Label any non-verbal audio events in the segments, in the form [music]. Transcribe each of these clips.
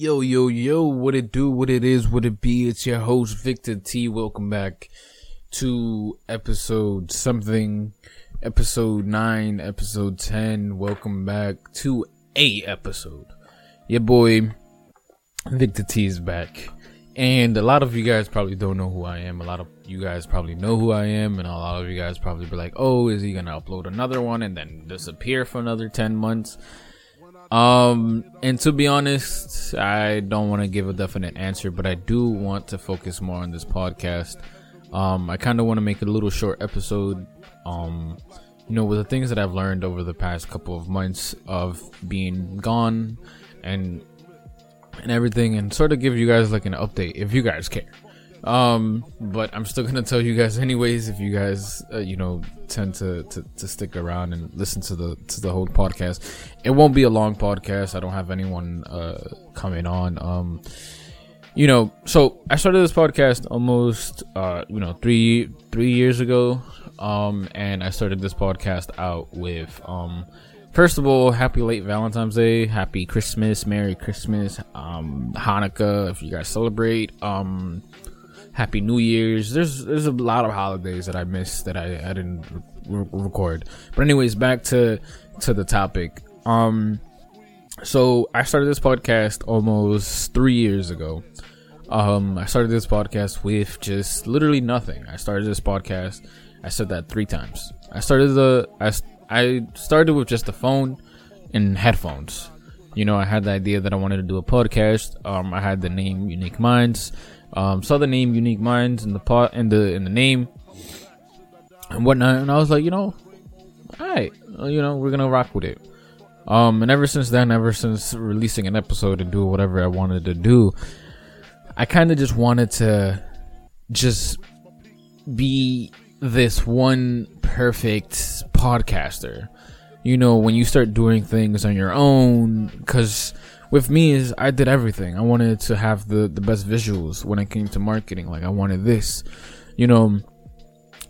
Yo, yo, yo, what it do, what it is, what it be. It's your host, Victor T. Welcome back to episode something, episode 9, episode 10. Welcome back to a episode. Your boy, Victor T is back. And a lot of you guys probably don't know who I am. A lot of you guys probably know who I am. And a lot of you guys probably be like, oh, is he going to upload another one and then disappear for another 10 months? Um, and to be honest, I don't want to give a definite answer, but I do want to focus more on this podcast. Um, I kind of want to make a little short episode. Um, you know, with the things that I've learned over the past couple of months of being gone and and everything, and sort of give you guys like an update if you guys care. Um, but I'm still gonna tell you guys anyways. If you guys, uh, you know, tend to, to to stick around and listen to the to the whole podcast, it won't be a long podcast. I don't have anyone uh coming on. Um, you know, so I started this podcast almost uh you know three three years ago. Um, and I started this podcast out with um. First of all, happy late Valentine's Day, happy Christmas, Merry Christmas, um, Hanukkah if you guys celebrate. Um, Happy New Year's. There's there's a lot of holidays that I missed that I, I didn't re- record. But anyways, back to to the topic. Um, so I started this podcast almost three years ago. Um, I started this podcast with just literally nothing. I started this podcast. I said that three times. I started the I I started with just a phone and headphones. You know, I had the idea that I wanted to do a podcast. Um, I had the name Unique Minds. Um, saw the name Unique Minds in the pot in the in the name and whatnot, and I was like, you know, all right, you know, we're gonna rock with it. Um, and ever since then, ever since releasing an episode and doing whatever I wanted to do, I kind of just wanted to just be this one perfect podcaster. You know, when you start doing things on your own, because with me is I did everything. I wanted to have the the best visuals when it came to marketing. Like I wanted this, you know,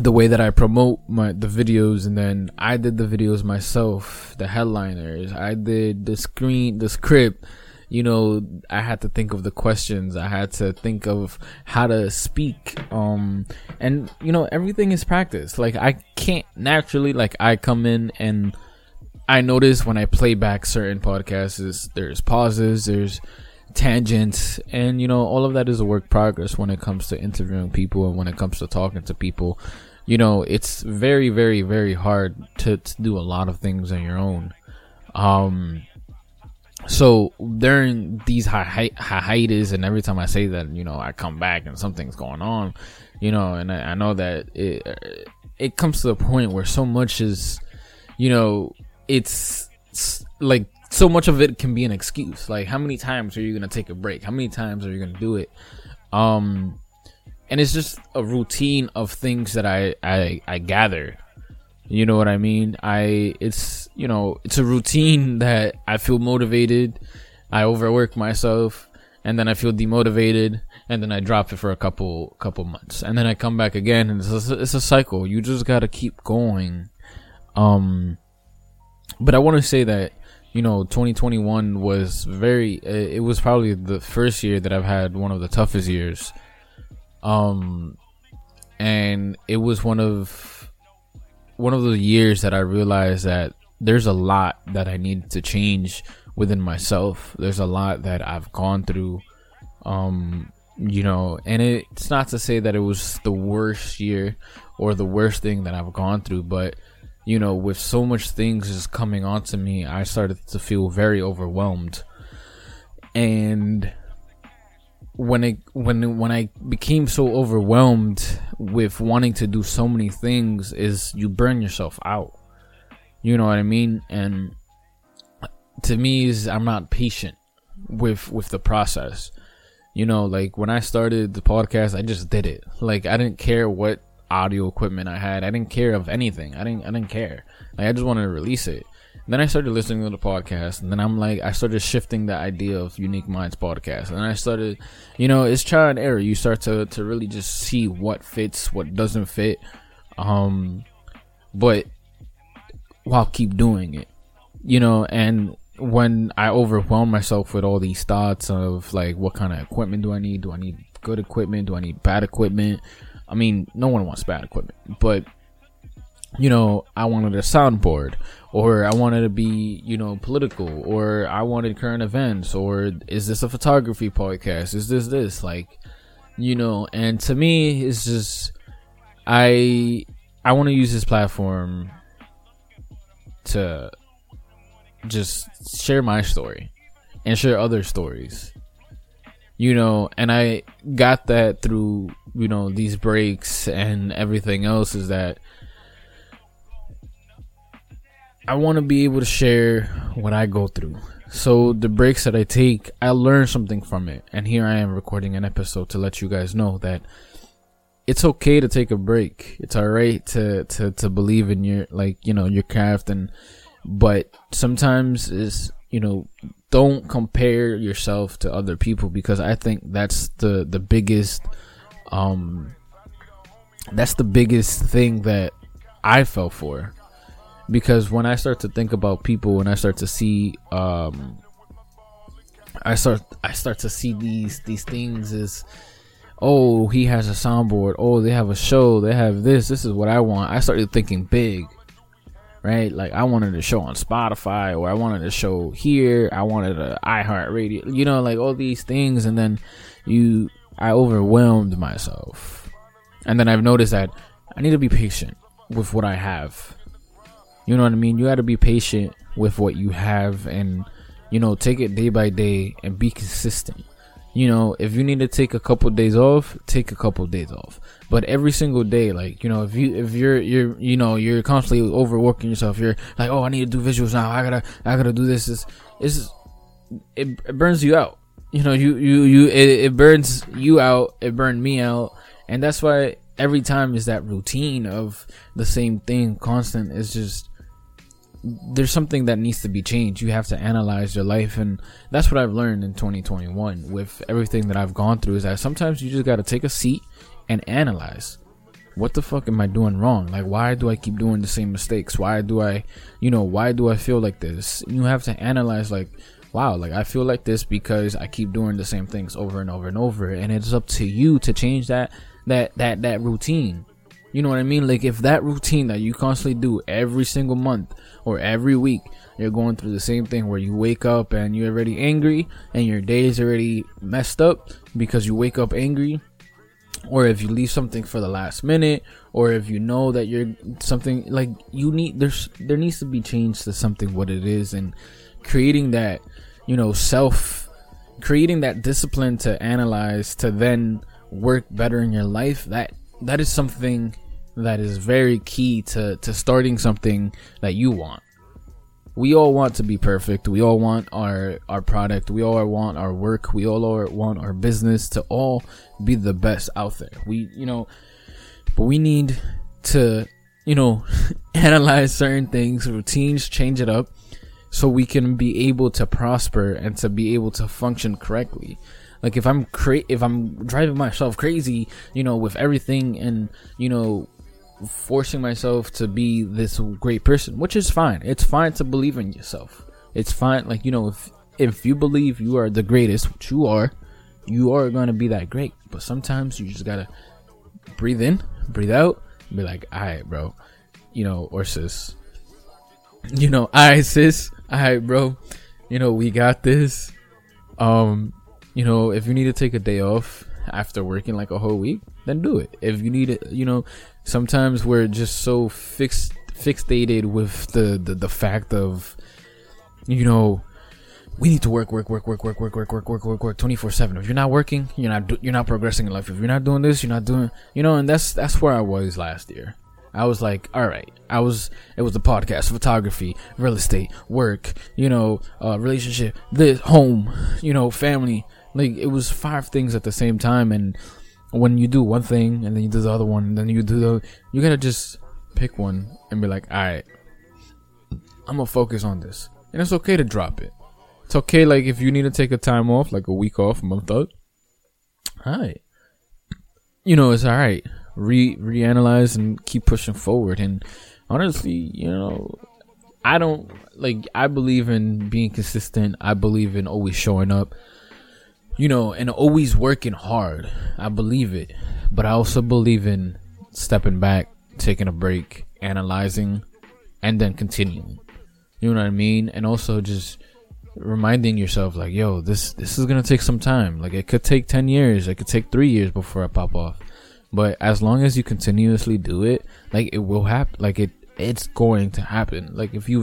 the way that I promote my the videos, and then I did the videos myself, the headliners. I did the screen, the script. You know, I had to think of the questions. I had to think of how to speak. Um, and you know, everything is practice. Like I can't naturally, like I come in and I notice when I play back certain podcasts is there's pauses, there's tangents, and you know all of that is a work progress when it comes to interviewing people and when it comes to talking to people. You know, it's very, very, very hard to, to do a lot of things on your own. Um, so during these hi- hi- hiatus, and every time I say that, you know, I come back and something's going on, you know, and I, I know that it it comes to the point where so much is, you know, it's, like so much of it can be an excuse. Like how many times are you gonna take a break? How many times are you gonna do it? Um, and it's just a routine of things that I I I gather. You know what I mean? I it's you know it's a routine [laughs] that I feel motivated. I overwork myself, and then I feel demotivated, and then I drop it for a couple couple months, and then I come back again, and it's a, it's a cycle. You just gotta keep going. Um, but I want to say that you know 2021 was very it was probably the first year that I've had one of the toughest years. Um and it was one of one of the years that I realized that there's a lot that I need to change within myself. There's a lot that I've gone through um you know and it's not to say that it was the worst year or the worst thing that I've gone through but you know, with so much things just coming onto me, I started to feel very overwhelmed. And when it when when I became so overwhelmed with wanting to do so many things is you burn yourself out. You know what I mean? And to me is I'm not patient with with the process. You know, like when I started the podcast, I just did it. Like I didn't care what audio equipment I had. I didn't care of anything. I didn't I didn't care. Like I just wanted to release it. And then I started listening to the podcast, and then I'm like, I started shifting the idea of Unique Minds podcast, and I started, you know, it's trial and error. You start to to really just see what fits, what doesn't fit, um, but while keep doing it, you know. And when I overwhelm myself with all these thoughts of like, what kind of equipment do I need? Do I need good equipment? Do I need bad equipment? I mean, no one wants bad equipment, but you know, I wanted a soundboard, or I wanted to be, you know, political, or I wanted current events, or is this a photography podcast? Is this this? Like, you know, and to me, it's just, I, I want to use this platform to just share my story and share other stories. You know, and I got that through, you know, these breaks and everything else is that I want to be able to share what I go through. So the breaks that I take, I learn something from it. And here I am recording an episode to let you guys know that it's okay to take a break. It's alright to, to, to believe in your, like, you know, your craft and, but sometimes is, you know, don't compare yourself to other people because I think that's the, the biggest, um, that's the biggest thing that I fell for. Because when I start to think about people and I start to see um I start I start to see these these things as oh he has a soundboard. Oh they have a show. They have this. This is what I want. I started thinking big right like I wanted a show on Spotify or I wanted a show here I wanted a iHeartRadio you know like all these things and then you I overwhelmed myself and then I've noticed that I need to be patient with what I have you know what I mean? You got to be patient with what you have and, you know, take it day by day and be consistent. You know, if you need to take a couple of days off, take a couple of days off. But every single day, like, you know, if you, if you're, you're, you know, you're constantly overworking yourself, you're like, oh, I need to do visuals now. I gotta, I gotta do this. It's, it's, it, it burns you out. You know, you, you, you, it, it burns you out. It burned me out. And that's why every time is that routine of the same thing constant. It's just, there's something that needs to be changed. You have to analyze your life, and that's what I've learned in 2021 with everything that I've gone through. Is that sometimes you just got to take a seat and analyze. What the fuck am I doing wrong? Like, why do I keep doing the same mistakes? Why do I, you know, why do I feel like this? You have to analyze, like, wow, like I feel like this because I keep doing the same things over and over and over, and it's up to you to change that that that that routine. You know what I mean? Like if that routine that you constantly do every single month or every week, you're going through the same thing where you wake up and you're already angry and your day is already messed up because you wake up angry. Or if you leave something for the last minute, or if you know that you're something like you need, there's there needs to be change to something what it is, and creating that, you know, self, creating that discipline to analyze to then work better in your life. That that is something that is very key to, to starting something that you want. We all want to be perfect. We all want our, our product. We all want our work. We all want our business to all be the best out there. We, you know, but we need to, you know, [laughs] analyze certain things, routines, change it up so we can be able to prosper and to be able to function correctly. Like if I'm cra- if I'm driving myself crazy, you know, with everything and you know forcing myself to be this great person, which is fine. It's fine to believe in yourself. It's fine, like you know, if if you believe you are the greatest, which you are, you are gonna be that great. But sometimes you just gotta breathe in, breathe out, be like, alright, bro, you know, or sis, you know, alright, sis, alright, bro, you know, we got this. Um, you know, if you need to take a day off after working like a whole week, then do it. If you need it, you know, sometimes we're just so fixed fixated with the, the the fact of you know we need to work work work work work work work work work work work 24/7 if you're not working you're not do, you're not progressing in life if you're not doing this you're not doing you know and that's that's where I was last year I was like all right I was it was the podcast photography real estate work you know uh relationship this home you know family like it was five things at the same time and when you do one thing and then you do the other one and then you do the you gotta just pick one and be like all right i'm gonna focus on this. And it's okay to drop it. It's okay like if you need to take a time off like a week off a month out all right. You know it's all right. Re reanalyze and keep pushing forward. And honestly you know I don't like I believe in being consistent. I believe in always showing up. You know, and always working hard. I believe it. But I also believe in stepping back, taking a break, analyzing, and then continuing. You know what I mean? And also just reminding yourself like, yo, this this is gonna take some time. Like it could take ten years, it could take three years before I pop off. But as long as you continuously do it, like it will happen. Like it it's going to happen. Like if you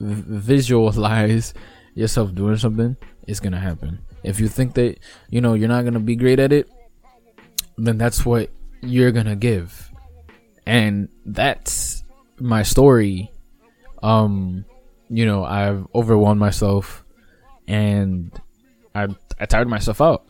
visualize yourself doing something, it's gonna happen. If you think that you know you're not gonna be great at it, then that's what you're gonna give, and that's my story. Um, you know, I've overwhelmed myself, and I I tired myself out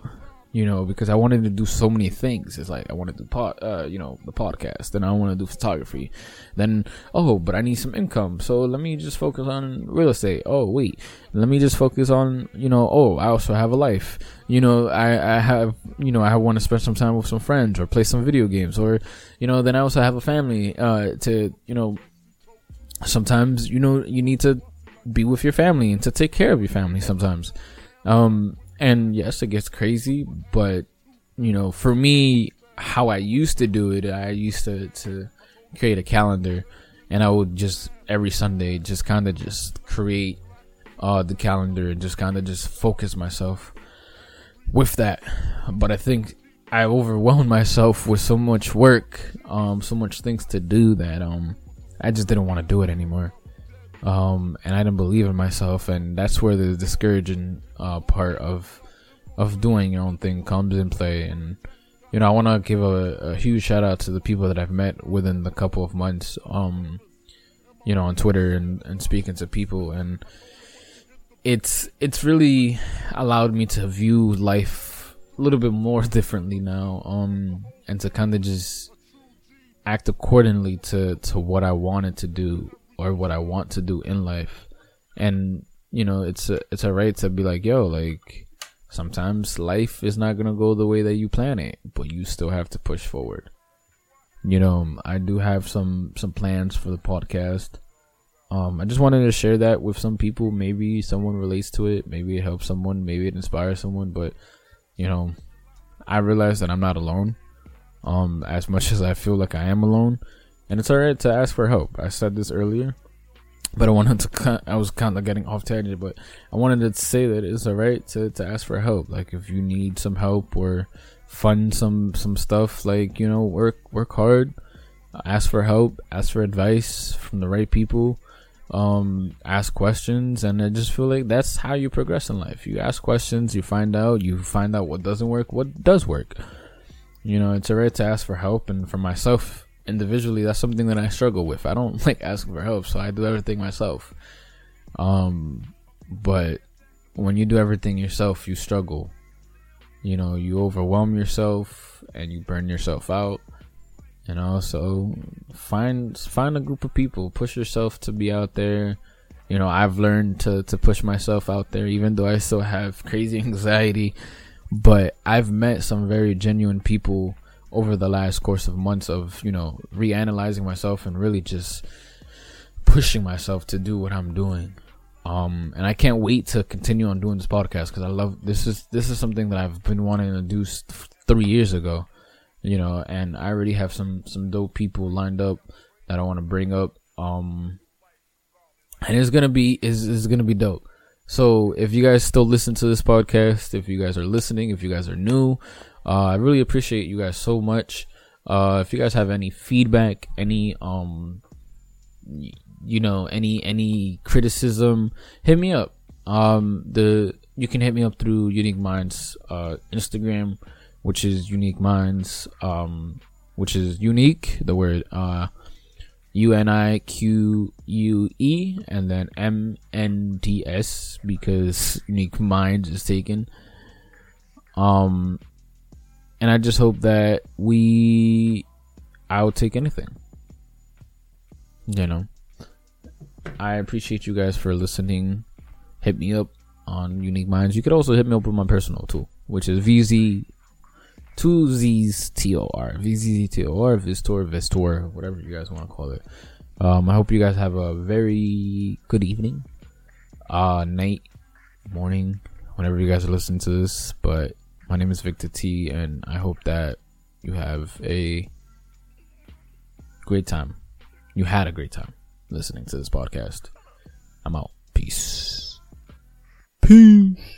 you know, because I wanted to do so many things. It's like I want to do pod, uh, you know, the podcast, then I want to do photography, then oh, but I need some income, so let me just focus on real estate. Oh wait, let me just focus on you know, oh, I also have a life. You know, I I have you know I want to spend some time with some friends or play some video games, or you know, then I also have a family uh, to you know. Sometimes you know you need to be with your family and to take care of your family sometimes. Um, and yes, it gets crazy, but you know, for me, how I used to do it, I used to to create a calendar, and I would just every Sunday just kind of just create uh the calendar and just kind of just focus myself with that. But I think I overwhelmed myself with so much work, um, so much things to do that um I just didn't want to do it anymore um, and I didn't believe in myself, and that's where the discouraging uh, part of of doing your own thing comes in play. And you know, I want to give a, a, huge shout out to the people that I've met within the couple of months. Um, you know, on Twitter and, and speaking to people, and it's it's really allowed me to view life a little bit more [laughs] differently now. Um, and to kind of just act accordingly to to what I wanted to do or what I want to do in life. And you know, it's a it's a right to be like, yo, like sometimes life is not gonna go the way that you plan it, but you still have to push forward. You know, I do have some some plans for the podcast. Um, I just wanted to share that with some people. Maybe someone relates to it. Maybe it helps someone. Maybe it inspires someone. But you know, I realize that I'm not alone. Um, as much [laughs] as I feel like I am alone, and it's alright to ask for help. I said this earlier, but I wanted to. I was kind of getting off tangent, but I wanted to say that it's alright to to ask for help. Like if you need some help or fund some some stuff, like you know, work work hard, ask for help, ask for advice from the right people, um, ask questions, and I just feel like that's how you progress in life. You ask questions, you find out, you find out what doesn't work, what does work. You know, it's alright to ask for help, and for myself individually, that's something that I struggle with. I don't [laughs] like asking for help, so I do everything myself. Um, but when you do everything yourself, you struggle. You know, you overwhelm yourself and you burn yourself out. You know, so find find a group of people, push yourself to be out there. You know, I've learned to to push myself out there, even though I still have crazy [laughs] anxiety. But I've met some very genuine people over the last course of months of you know reanalyzing myself and really just pushing myself to do what I'm doing. Um, and I can't wait to continue on doing this podcast because I love this is this is something that I've been wanting to do three years ago, you know, and I already have some some dope people lined up that I want to bring up. Um, and it's gonna be is is gonna be dope. So if you guys still listen to this podcast, if you guys are listening, if you guys are new, uh, I really appreciate you guys so much. Uh, if you guys have any feedback, any um, you know, any any criticism, hit me up. Um, the you can hit me up through Unique Minds uh Instagram, which is Unique Minds um, which is unique. The word uh, U N I Q U E, and then M N D S because Unique Minds is taken. Um, and I just hope that we, I will take anything. You know, I appreciate you guys for listening. Hit me up on Unique Minds. You could also hit me up with my personal tool, which is VZ two Z's T O R VZ T O R Vistor Vistor whatever you guys want to call it. Um, I hope you guys have a very good evening, uh, night, morning, whenever you guys are listening to this. But my name is Victor T, and I hope that you have a great time. You had a great time listening to this podcast. I'm out. Peace. Peace.